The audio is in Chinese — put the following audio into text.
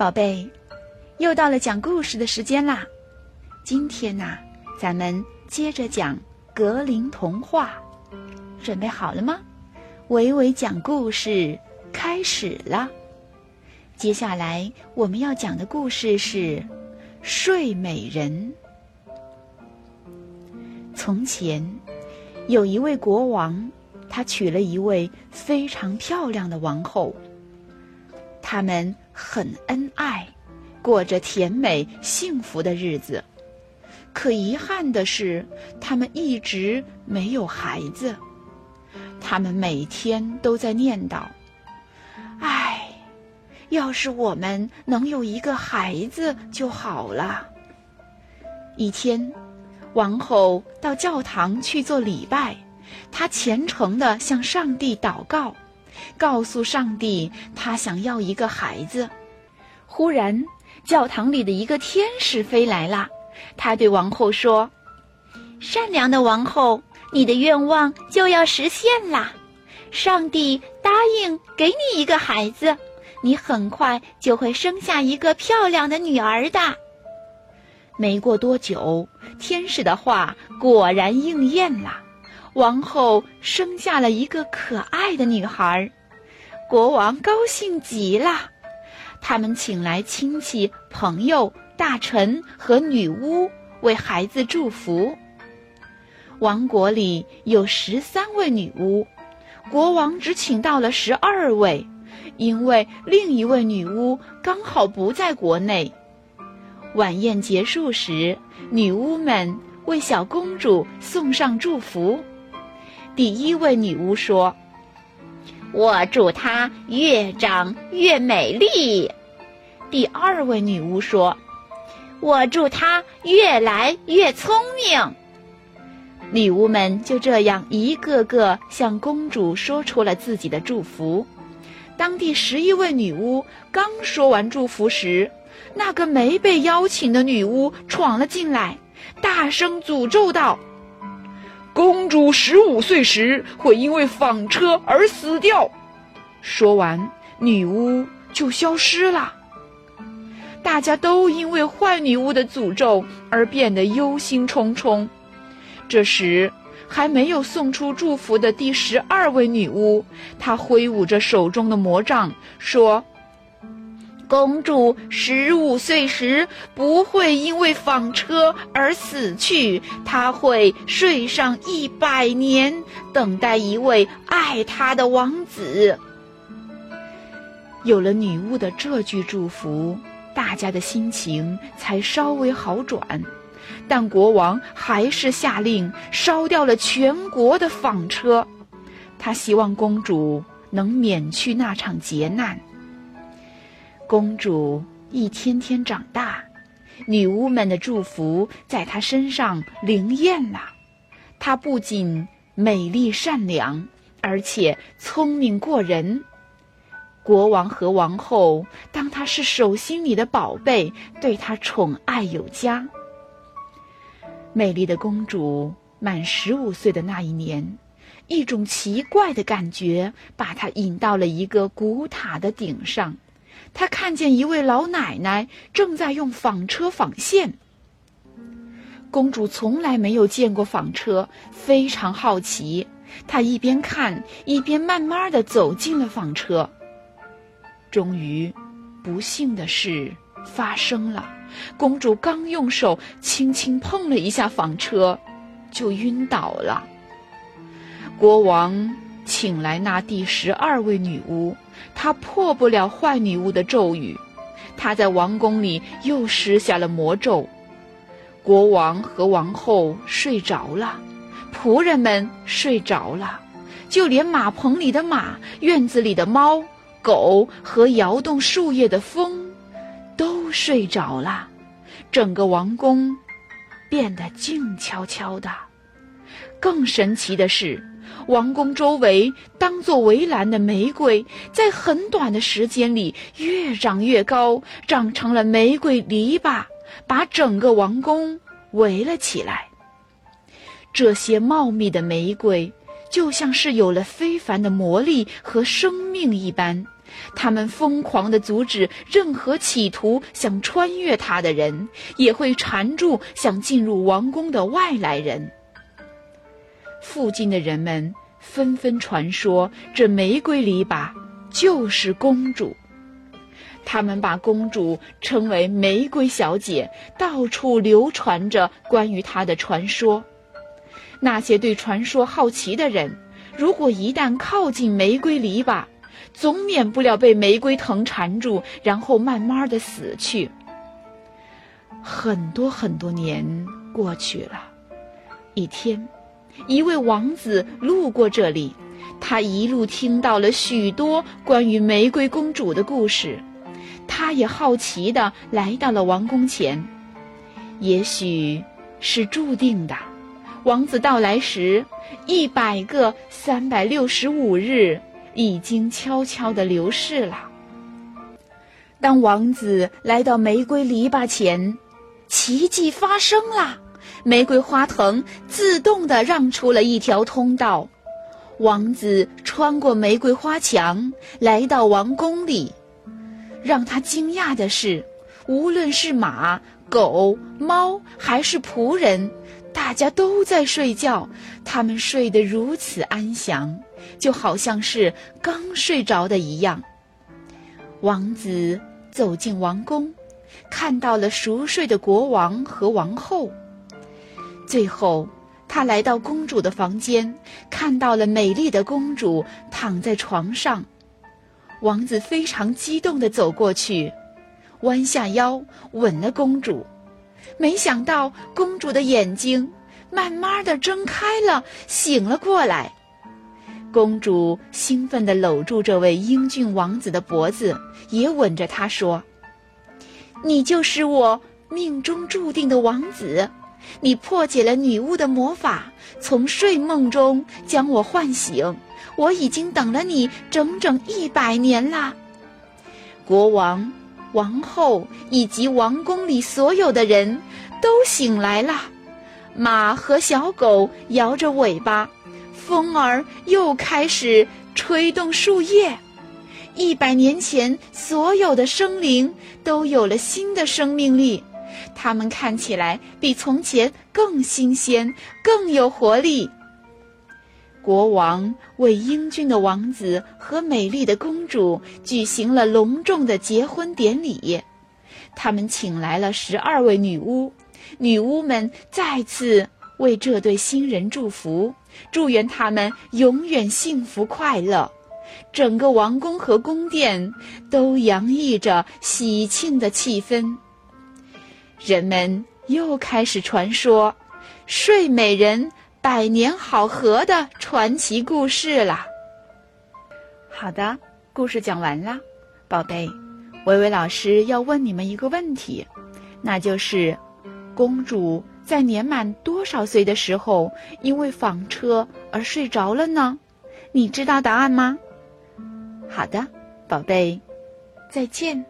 宝贝，又到了讲故事的时间啦！今天呐，咱们接着讲格林童话，准备好了吗？伟伟讲故事开始了。接下来我们要讲的故事是《睡美人》。从前有一位国王，他娶了一位非常漂亮的王后。他们很恩爱，过着甜美幸福的日子。可遗憾的是，他们一直没有孩子。他们每天都在念叨：“唉，要是我们能有一个孩子就好了。”一天，王后到教堂去做礼拜，她虔诚地向上帝祷告。告诉上帝，他想要一个孩子。忽然，教堂里的一个天使飞来了。他对王后说：“善良的王后，你的愿望就要实现啦！上帝答应给你一个孩子，你很快就会生下一个漂亮的女儿的。”没过多久，天使的话果然应验了。王后生下了一个可爱的女孩，国王高兴极了。他们请来亲戚、朋友、大臣和女巫为孩子祝福。王国里有十三位女巫，国王只请到了十二位，因为另一位女巫刚好不在国内。晚宴结束时，女巫们为小公主送上祝福。第一位女巫说：“我祝她越长越美丽。”第二位女巫说：“我祝她越来越聪明。”女巫们就这样一个个向公主说出了自己的祝福。当第十一位女巫刚说完祝福时，那个没被邀请的女巫闯了进来，大声诅咒道。公主十五岁时会因为纺车而死掉。说完，女巫就消失了。大家都因为坏女巫的诅咒而变得忧心忡忡。这时，还没有送出祝福的第十二位女巫，她挥舞着手中的魔杖说。公主十五岁时不会因为纺车而死去，她会睡上一百年，等待一位爱她的王子。有了女巫的这句祝福，大家的心情才稍微好转。但国王还是下令烧掉了全国的纺车，他希望公主能免去那场劫难。公主一天天长大，女巫们的祝福在她身上灵验了。她不仅美丽善良，而且聪明过人。国王和王后当她是手心里的宝贝，对她宠爱有加。美丽的公主满十五岁的那一年，一种奇怪的感觉把她引到了一个古塔的顶上。他看见一位老奶奶正在用纺车纺线。公主从来没有见过纺车，非常好奇。她一边看，一边慢慢的走进了纺车。终于，不幸的事发生了。公主刚用手轻轻碰了一下纺车，就晕倒了。国王。请来那第十二位女巫，她破不了坏女巫的咒语，她在王宫里又施下了魔咒。国王和王后睡着了，仆人们睡着了，就连马棚里的马、院子里的猫、狗和摇动树叶的风，都睡着了。整个王宫变得静悄悄的。更神奇的是。王宫周围当做围栏的玫瑰，在很短的时间里越长越高，长成了玫瑰篱笆，把整个王宫围了起来。这些茂密的玫瑰就像是有了非凡的魔力和生命一般，他们疯狂地阻止任何企图想穿越它的人，也会缠住想进入王宫的外来人。附近的人们纷纷传说，这玫瑰篱笆就是公主。他们把公主称为“玫瑰小姐”，到处流传着关于她的传说。那些对传说好奇的人，如果一旦靠近玫瑰篱笆，总免不了被玫瑰藤缠住，然后慢慢的死去。很多很多年过去了，一天，一位王子路过这里，他一路听到了许多关于玫瑰公主的故事，他也好奇的来到了王宫前。也许是注定的，王子到来时，一百个三百六十五日。已经悄悄地流逝了。当王子来到玫瑰篱笆前，奇迹发生了，玫瑰花藤自动地让出了一条通道。王子穿过玫瑰花墙，来到王宫里。让他惊讶的是，无论是马、狗、猫还是仆人，大家都在睡觉，他们睡得如此安详。就好像是刚睡着的一样。王子走进王宫，看到了熟睡的国王和王后。最后，他来到公主的房间，看到了美丽的公主躺在床上。王子非常激动地走过去，弯下腰吻了公主。没想到，公主的眼睛慢慢地睁开了，醒了过来。公主兴奋地搂住这位英俊王子的脖子，也吻着他说：“你就是我命中注定的王子，你破解了女巫的魔法，从睡梦中将我唤醒。我已经等了你整整一百年啦！”国王、王后以及王宫里所有的人都醒来了，马和小狗摇着尾巴。风儿又开始吹动树叶，一百年前所有的生灵都有了新的生命力，它们看起来比从前更新鲜、更有活力。国王为英俊的王子和美丽的公主举行了隆重的结婚典礼，他们请来了十二位女巫，女巫们再次为这对新人祝福。祝愿他们永远幸福快乐，整个王宫和宫殿都洋溢着喜庆的气氛。人们又开始传说睡美人百年好合的传奇故事了。好的，故事讲完了，宝贝，维维老师要问你们一个问题，那就是，公主。在年满多少岁的时候，因为纺车而睡着了呢？你知道答案吗？好的，宝贝，再见。